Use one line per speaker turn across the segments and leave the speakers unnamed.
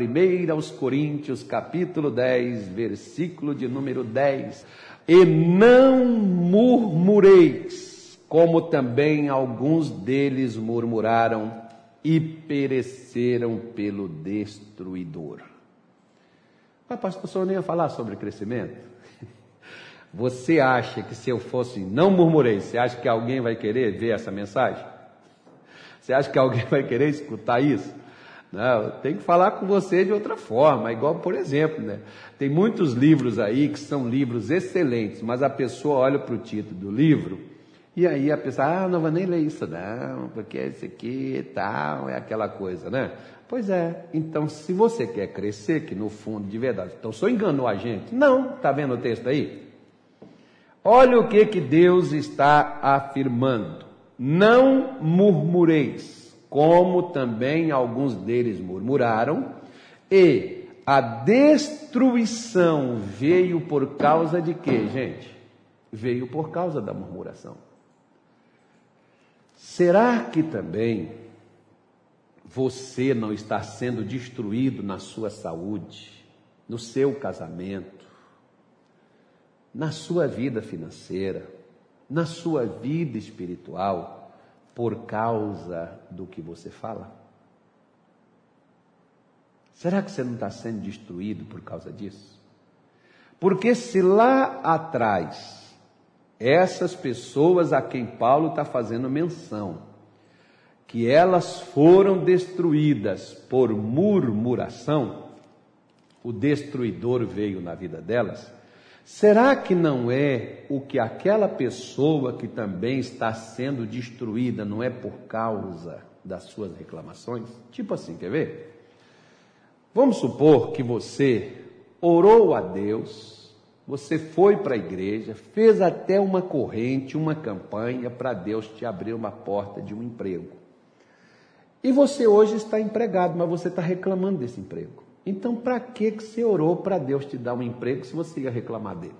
1 aos Coríntios, capítulo 10, versículo de número 10. E não murmureis, como também alguns deles murmuraram e pereceram pelo destruidor. Mas, pastor, o nem ia falar sobre crescimento? Você acha que se eu fosse não murmurei, você acha que alguém vai querer ver essa mensagem? Você acha que alguém vai querer escutar isso? Não, tem que falar com você de outra forma, igual, por exemplo, né? Tem muitos livros aí que são livros excelentes, mas a pessoa olha para o título do livro e aí a pessoa, ah, não vou nem ler isso não, porque esse aqui e tal, é aquela coisa, né? Pois é, então se você quer crescer, que no fundo, de verdade, então só enganou a gente? Não, tá vendo o texto aí? Olha o que que Deus está afirmando. Não murmureis, como também alguns deles murmuraram, e a destruição veio por causa de quê, gente? Veio por causa da murmuração. Será que também você não está sendo destruído na sua saúde, no seu casamento, na sua vida financeira, na sua vida espiritual por causa do que você fala? Será que você não está sendo destruído por causa disso? Porque se lá atrás, essas pessoas a quem Paulo está fazendo menção, que elas foram destruídas por murmuração, o destruidor veio na vida delas, Será que não é o que aquela pessoa que também está sendo destruída não é por causa das suas reclamações? Tipo assim, quer ver? Vamos supor que você orou a Deus, você foi para a igreja, fez até uma corrente, uma campanha para Deus te abrir uma porta de um emprego. E você hoje está empregado, mas você está reclamando desse emprego. Então, para que você orou para Deus te dar um emprego se você ia reclamar dele?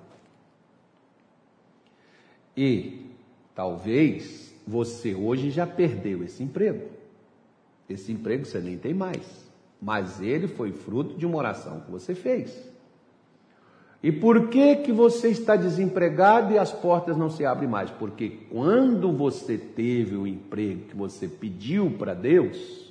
E talvez você hoje já perdeu esse emprego. Esse emprego você nem tem mais. Mas ele foi fruto de uma oração que você fez. E por que que você está desempregado e as portas não se abrem mais? Porque quando você teve o emprego que você pediu para Deus,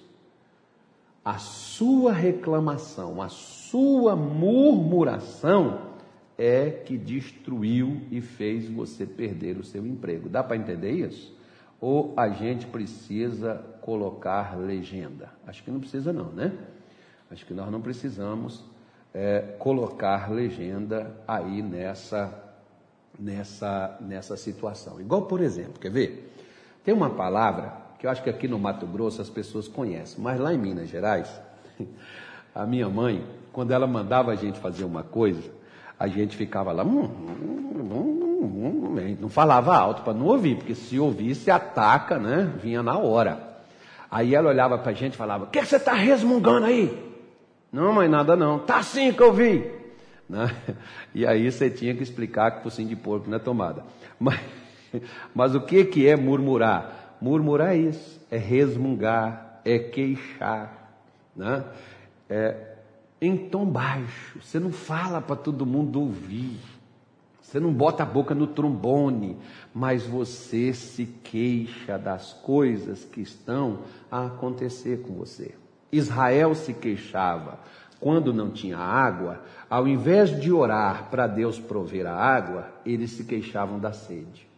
a sua reclamação, a sua murmuração é que destruiu e fez você perder o seu emprego. Dá para entender isso? Ou a gente precisa colocar legenda? Acho que não precisa, não, né? Acho que nós não precisamos é, colocar legenda aí nessa, nessa, nessa situação. Igual, por exemplo, quer ver? Tem uma palavra que eu acho que aqui no Mato Grosso as pessoas conhecem, mas lá em Minas Gerais, a minha mãe, quando ela mandava a gente fazer uma coisa, a gente ficava lá, hum, hum, hum, não falava alto para não ouvir, porque se ouvisse, ataca, né? Vinha na hora. Aí ela olhava para a gente e falava: O que, você está resmungando aí? Não, mãe, nada não. Tá assim que eu vi. Né? E aí você tinha que explicar que focinho de porco na tomada. Mas, mas o que, que é murmurar? Murmurar é isso, é resmungar, é queixar, né? É em tom baixo. Você não fala para todo mundo ouvir. Você não bota a boca no trombone, mas você se queixa das coisas que estão a acontecer com você. Israel se queixava quando não tinha água, ao invés de orar para Deus prover a água, eles se queixavam da sede.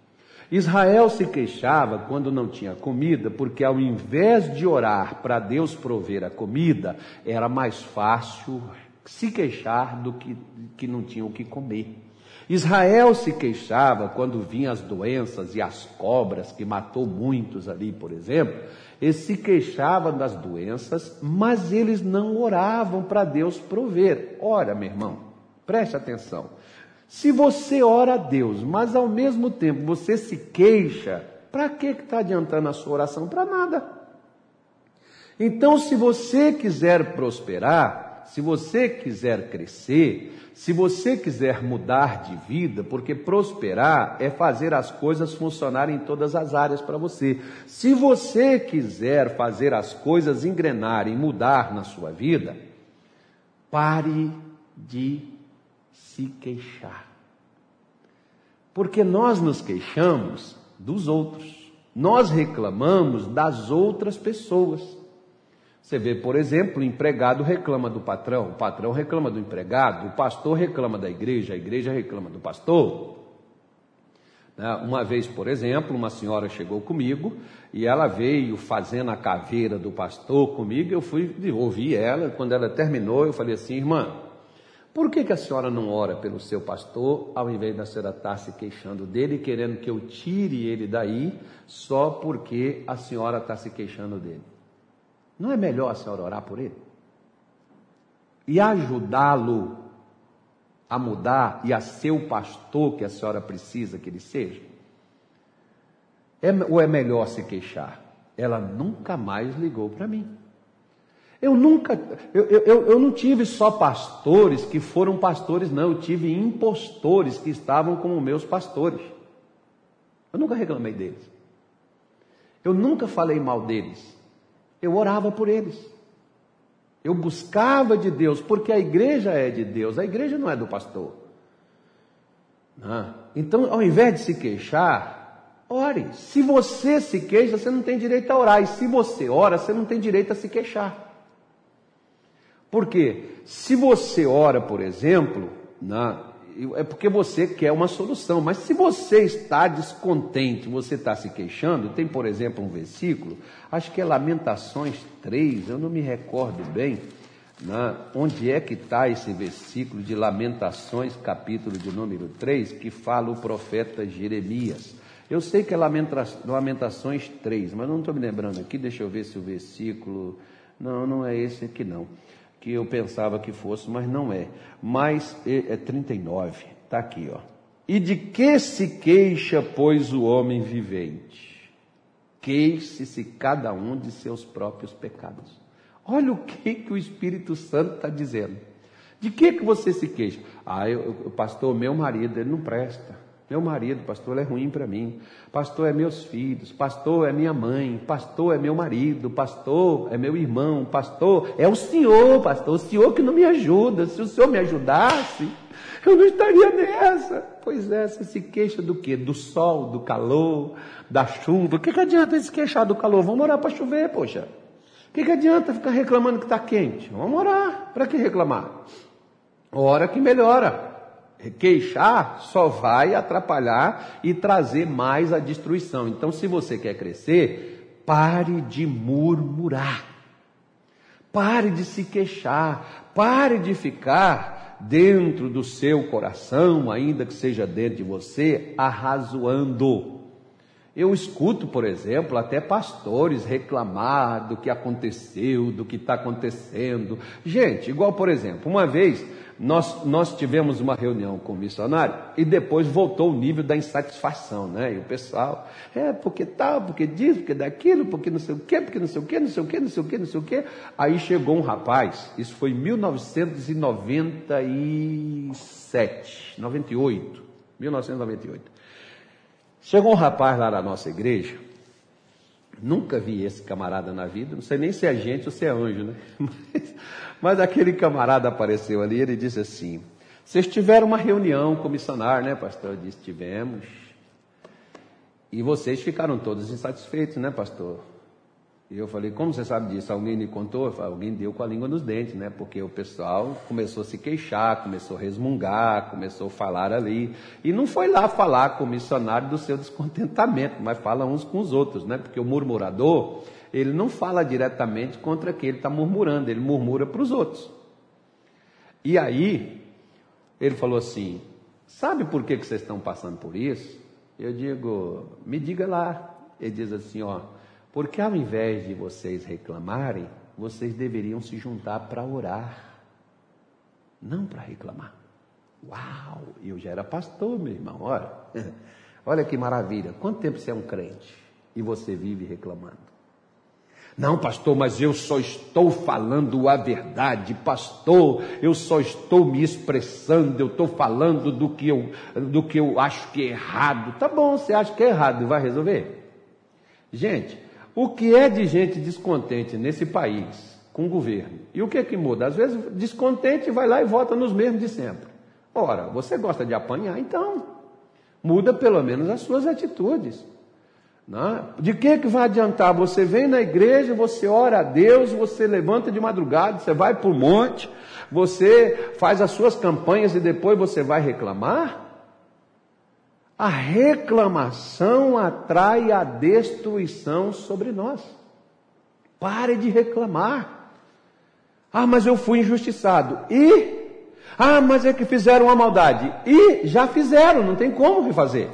Israel se queixava quando não tinha comida, porque ao invés de orar para Deus prover a comida, era mais fácil se queixar do que, que não tinha o que comer. Israel se queixava quando vinham as doenças e as cobras, que matou muitos ali, por exemplo. Eles se queixavam das doenças, mas eles não oravam para Deus prover. Ora, meu irmão, preste atenção. Se você ora a Deus, mas ao mesmo tempo você se queixa, para que está adiantando a sua oração? Para nada. Então, se você quiser prosperar, se você quiser crescer, se você quiser mudar de vida, porque prosperar é fazer as coisas funcionarem em todas as áreas para você. Se você quiser fazer as coisas engrenarem, mudar na sua vida, Pare de se queixar. Porque nós nos queixamos dos outros, nós reclamamos das outras pessoas. Você vê, por exemplo, o empregado reclama do patrão, o patrão reclama do empregado, o pastor reclama da igreja, a igreja reclama do pastor. Né? Uma vez, por exemplo, uma senhora chegou comigo e ela veio fazendo a caveira do pastor comigo. Eu fui ouvir ela. Quando ela terminou, eu falei assim, irmã, por que, que a senhora não ora pelo seu pastor, ao invés da senhora estar se queixando dele, querendo que eu tire ele daí, só porque a senhora está se queixando dele? Não é melhor a senhora orar por ele? E ajudá-lo a mudar e a ser o pastor que a senhora precisa que ele seja? É, ou é melhor se queixar? Ela nunca mais ligou para mim. Eu nunca, eu, eu, eu não tive só pastores que foram pastores, não, eu tive impostores que estavam como meus pastores. Eu nunca reclamei deles. Eu nunca falei mal deles. Eu orava por eles. Eu buscava de Deus, porque a igreja é de Deus, a igreja não é do pastor. Então, ao invés de se queixar, ore. Se você se queixa, você não tem direito a orar. E se você ora, você não tem direito a se queixar. Porque se você ora, por exemplo, é porque você quer uma solução, mas se você está descontente, você está se queixando, tem, por exemplo, um versículo, acho que é Lamentações 3, eu não me recordo bem, né? onde é que está esse versículo de Lamentações, capítulo de número 3, que fala o profeta Jeremias. Eu sei que é Lamentações 3, mas não estou me lembrando aqui, deixa eu ver se o versículo. Não, não é esse aqui não que eu pensava que fosse, mas não é. Mas é 39, está aqui, ó. E de que se queixa, pois, o homem vivente? Queixe-se cada um de seus próprios pecados. Olha o que, que o Espírito Santo está dizendo. De que, que você se queixa? Ah, eu, pastor, meu marido, ele não presta. Meu marido, pastor, é ruim para mim. Pastor é meus filhos, pastor é minha mãe, pastor é meu marido, pastor é meu irmão, pastor é o senhor, pastor, o senhor que não me ajuda. Se o senhor me ajudasse, eu não estaria nessa. Pois é, você se queixa do quê? Do sol, do calor, da chuva. O que, que adianta se queixar do calor? Vamos orar para chover, poxa. O que, que adianta ficar reclamando que está quente? Vamos orar. Para que reclamar? Hora que melhora. Queixar só vai atrapalhar e trazer mais a destruição. Então, se você quer crescer, pare de murmurar. Pare de se queixar. Pare de ficar dentro do seu coração, ainda que seja dentro de você, arrazoando. Eu escuto, por exemplo, até pastores reclamar do que aconteceu, do que está acontecendo. Gente, igual, por exemplo, uma vez nós, nós tivemos uma reunião com o missionário e depois voltou o nível da insatisfação, né? E o pessoal, é, porque tal, porque disso, porque daquilo, porque não sei o quê, porque não sei o quê, não sei o quê, não sei o quê, não sei o quê. Aí chegou um rapaz, isso foi em 1997, 98, 1998. Chegou um rapaz lá na nossa igreja, nunca vi esse camarada na vida, não sei nem se é gente ou se é anjo, né? Mas mas aquele camarada apareceu ali, ele disse assim: Vocês tiveram uma reunião com o missionário, né, pastor? Eu disse: Tivemos. E vocês ficaram todos insatisfeitos, né, pastor? E eu falei: Como você sabe disso? Alguém me contou? Falei, Alguém deu com a língua nos dentes, né? Porque o pessoal começou a se queixar, começou a resmungar, começou a falar ali. E não foi lá falar com o missionário do seu descontentamento, mas fala uns com os outros, né? Porque o murmurador ele não fala diretamente contra quem ele está murmurando, ele murmura para os outros. E aí, ele falou assim: Sabe por que, que vocês estão passando por isso? Eu digo: Me diga lá. Ele diz assim: Ó, porque ao invés de vocês reclamarem, vocês deveriam se juntar para orar, não para reclamar. Uau! Eu já era pastor, meu irmão, olha. Olha que maravilha. Quanto tempo você é um crente e você vive reclamando? Não, pastor, mas eu só estou falando a verdade, pastor. Eu só estou me expressando, eu estou falando do que eu, do que eu acho que é errado. Tá bom, você acha que é errado, vai resolver? Gente, o que é de gente descontente nesse país com o governo. E o que que muda? Às vezes, descontente, vai lá e vota nos mesmos de sempre. Ora, você gosta de apanhar, então muda pelo menos as suas atitudes. Não? É? De que, que vai adiantar? Você vem na igreja, você ora a Deus, você levanta de madrugada, você vai para o monte, você faz as suas campanhas e depois você vai reclamar? A reclamação atrai a destruição sobre nós. Pare de reclamar. Ah, mas eu fui injustiçado. E? Ah, mas é que fizeram uma maldade. E já fizeram, não tem como refazer.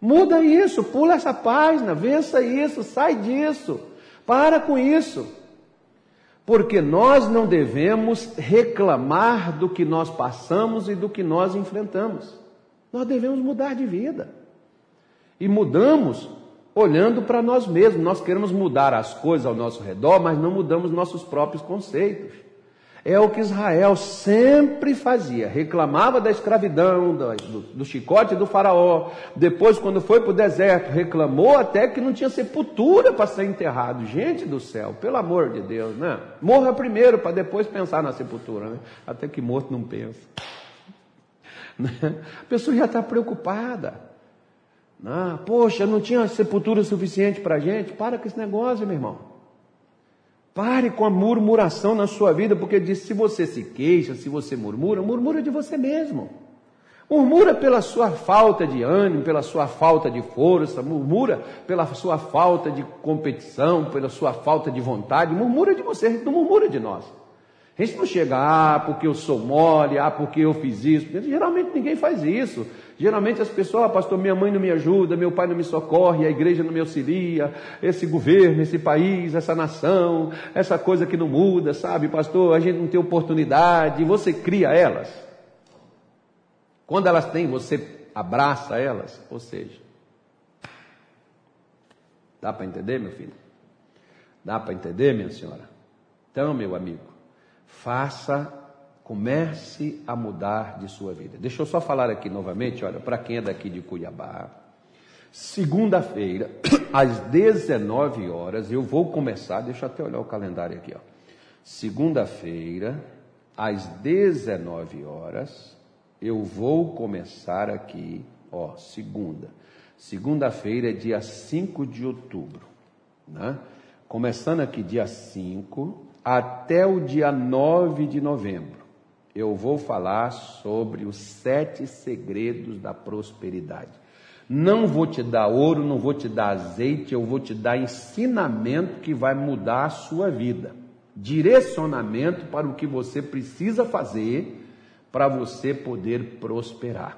Muda isso, pula essa página, vença isso, sai disso. Para com isso. Porque nós não devemos reclamar do que nós passamos e do que nós enfrentamos. Nós devemos mudar de vida. E mudamos olhando para nós mesmos. Nós queremos mudar as coisas ao nosso redor, mas não mudamos nossos próprios conceitos. É o que Israel sempre fazia, reclamava da escravidão, do, do chicote do faraó. Depois, quando foi para o deserto, reclamou até que não tinha sepultura para ser enterrado. Gente do céu, pelo amor de Deus, né? Morra primeiro para depois pensar na sepultura, né? Até que morto não pensa. Né? A pessoa já está preocupada. Ah, poxa, não tinha sepultura suficiente para a gente? Para com esse negócio, meu irmão. Pare com a murmuração na sua vida, porque diz: se você se queixa, se você murmura, murmura de você mesmo. Murmura pela sua falta de ânimo, pela sua falta de força, murmura pela sua falta de competição, pela sua falta de vontade, murmura de você, não murmura de nós. A gente não chega, ah, porque eu sou mole, ah, porque eu fiz isso. Geralmente ninguém faz isso. Geralmente as pessoas, ah, pastor, minha mãe não me ajuda, meu pai não me socorre, a igreja não me auxilia, esse governo, esse país, essa nação, essa coisa que não muda, sabe, pastor, a gente não tem oportunidade, você cria elas. Quando elas têm, você abraça elas, ou seja, dá para entender, meu filho? Dá para entender, minha senhora? Então, meu amigo, faça, comece a mudar de sua vida. Deixa eu só falar aqui novamente, olha, para quem é daqui de Cuiabá, segunda-feira, às 19 horas, eu vou começar, deixa eu até olhar o calendário aqui, ó. Segunda-feira, às 19 horas, eu vou começar aqui, ó, segunda. Segunda-feira é dia 5 de outubro, né? Começando aqui dia 5, até o dia 9 de novembro, eu vou falar sobre os sete segredos da prosperidade. Não vou te dar ouro, não vou te dar azeite, eu vou te dar ensinamento que vai mudar a sua vida. Direcionamento para o que você precisa fazer para você poder prosperar.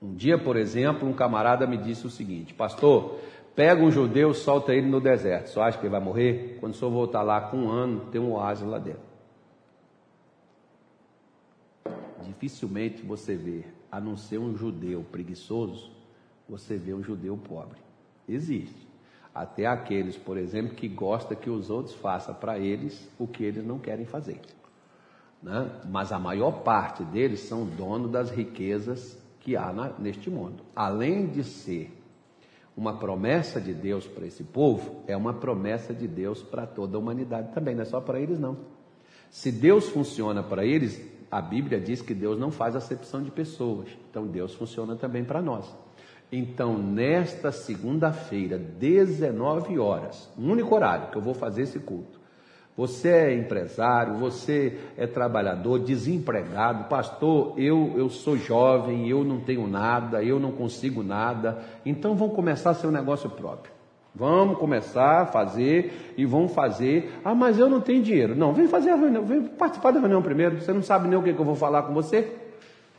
Um dia, por exemplo, um camarada me disse o seguinte: Pastor, Pega um judeu, solta ele no deserto. Só acha que ele vai morrer? Quando senhor voltar lá com um ano, tem um oásis lá dentro. Dificilmente você vê, a não ser um judeu preguiçoso, você vê um judeu pobre. Existe. Até aqueles, por exemplo, que gostam que os outros façam para eles o que eles não querem fazer. Né? Mas a maior parte deles são donos das riquezas que há na, neste mundo. Além de ser uma promessa de Deus para esse povo é uma promessa de Deus para toda a humanidade também, não é só para eles não. Se Deus funciona para eles, a Bíblia diz que Deus não faz acepção de pessoas. Então Deus funciona também para nós. Então, nesta segunda-feira, 19 horas, um único horário que eu vou fazer esse culto. Você é empresário, você é trabalhador, desempregado, pastor, eu, eu sou jovem, eu não tenho nada, eu não consigo nada. Então vamos começar seu negócio próprio. Vamos começar a fazer e vamos fazer. Ah, mas eu não tenho dinheiro. Não, vem fazer a reunião, vem participar da reunião primeiro. Você não sabe nem o que, que eu vou falar com você.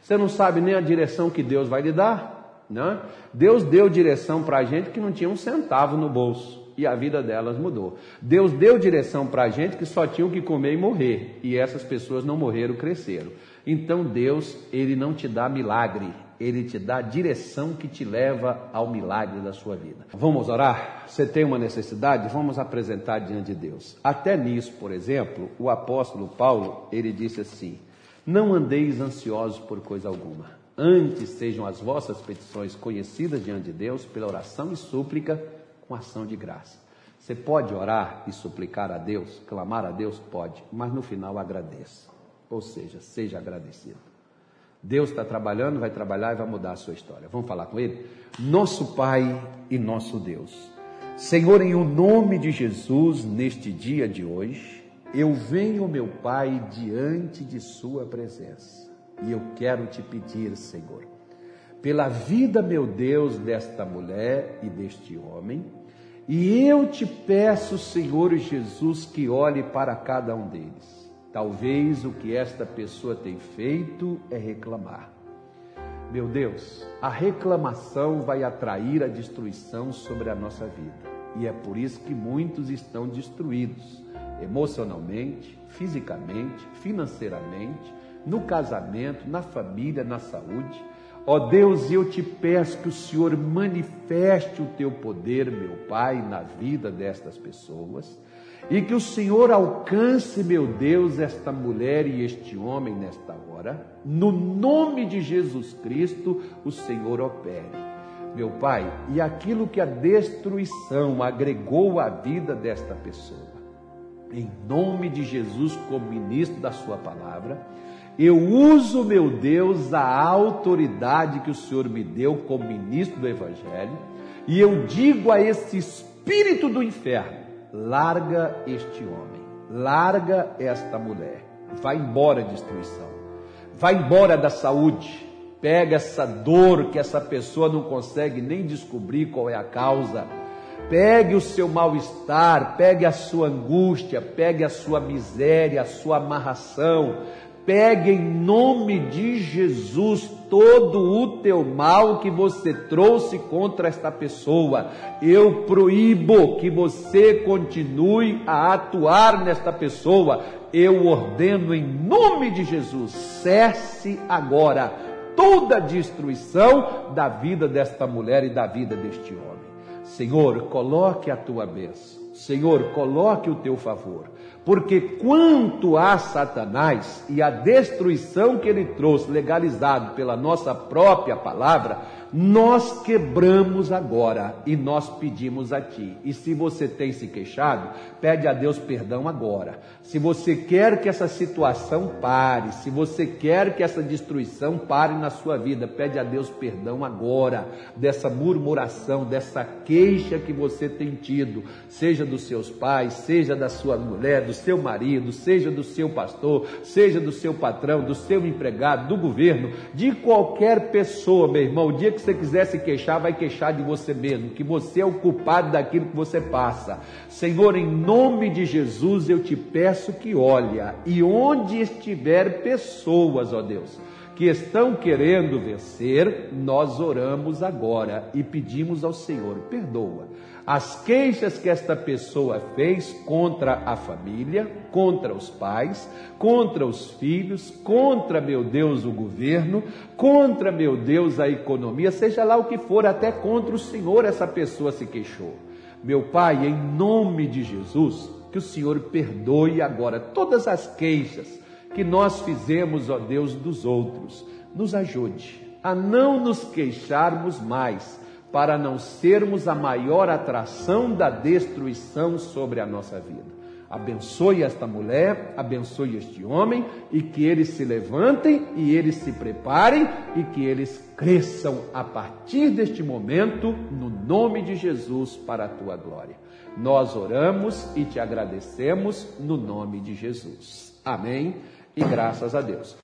Você não sabe nem a direção que Deus vai lhe dar. Né? Deus deu direção para a gente que não tinha um centavo no bolso e a vida delas mudou. Deus deu direção para a gente que só tinham que comer e morrer, e essas pessoas não morreram, cresceram. Então Deus, Ele não te dá milagre, Ele te dá direção que te leva ao milagre da sua vida. Vamos orar? Você tem uma necessidade? Vamos apresentar diante de Deus. Até nisso, por exemplo, o apóstolo Paulo, ele disse assim: Não andeis ansiosos por coisa alguma. Antes sejam as vossas petições conhecidas diante de Deus pela oração e súplica com ação de graça. Você pode orar e suplicar a Deus, clamar a Deus? Pode, mas no final agradeça. Ou seja, seja agradecido. Deus está trabalhando, vai trabalhar e vai mudar a sua história. Vamos falar com Ele? Nosso Pai e nosso Deus. Senhor, em o nome de Jesus, neste dia de hoje, eu venho, meu Pai, diante de Sua presença. E eu quero te pedir, Senhor, pela vida, meu Deus, desta mulher e deste homem, e eu te peço, Senhor Jesus, que olhe para cada um deles. Talvez o que esta pessoa tem feito é reclamar. Meu Deus, a reclamação vai atrair a destruição sobre a nossa vida. E é por isso que muitos estão destruídos emocionalmente, fisicamente, financeiramente, no casamento, na família, na saúde Ó Deus, eu te peço que o Senhor manifeste o teu poder, meu Pai, na vida destas pessoas, e que o Senhor alcance, meu Deus, esta mulher e este homem nesta hora. No nome de Jesus Cristo, o Senhor opere. Meu Pai, e aquilo que a destruição agregou à vida desta pessoa, em nome de Jesus, como ministro da Sua palavra, eu uso, meu Deus, a autoridade que o Senhor me deu como ministro do Evangelho, e eu digo a esse espírito do inferno: larga este homem, larga esta mulher, vai embora a destruição, vai embora da saúde, pega essa dor que essa pessoa não consegue nem descobrir qual é a causa. Pegue o seu mal-estar, pegue a sua angústia, pegue a sua miséria, a sua amarração, Pegue em nome de Jesus todo o teu mal que você trouxe contra esta pessoa. Eu proíbo que você continue a atuar nesta pessoa. Eu ordeno em nome de Jesus, cesse agora toda destruição da vida desta mulher e da vida deste homem. Senhor, coloque a tua bênção. Senhor, coloque o teu favor. Porque quanto a Satanás e a destruição que ele trouxe, legalizado pela nossa própria palavra, nós quebramos agora e nós pedimos a Ti. E se você tem se queixado, pede a Deus perdão agora. Se você quer que essa situação pare, se você quer que essa destruição pare na sua vida, pede a Deus perdão agora dessa murmuração, dessa queixa que você tem tido, seja dos seus pais, seja da sua mulher, do seu marido, seja do seu pastor, seja do seu patrão, do seu empregado, do governo, de qualquer pessoa, meu irmão. O dia que você quiser se queixar, vai queixar de você mesmo, que você é o culpado daquilo que você passa. Senhor, em nome de Jesus, eu te peço que olha, e onde estiver pessoas, ó Deus, que estão querendo vencer, nós oramos agora e pedimos ao Senhor, perdoa as queixas que esta pessoa fez contra a família, contra os pais, contra os filhos, contra, meu Deus, o governo, contra, meu Deus, a economia, seja lá o que for, até contra o Senhor essa pessoa se queixou. Meu Pai, em nome de Jesus, que o Senhor perdoe agora todas as queixas que nós fizemos, ó Deus, dos outros. Nos ajude a não nos queixarmos mais para não sermos a maior atração da destruição sobre a nossa vida. Abençoe esta mulher, abençoe este homem e que eles se levantem e eles se preparem e que eles cresçam a partir deste momento no nome de Jesus para a tua glória. Nós oramos e te agradecemos no nome de Jesus. Amém e graças a Deus.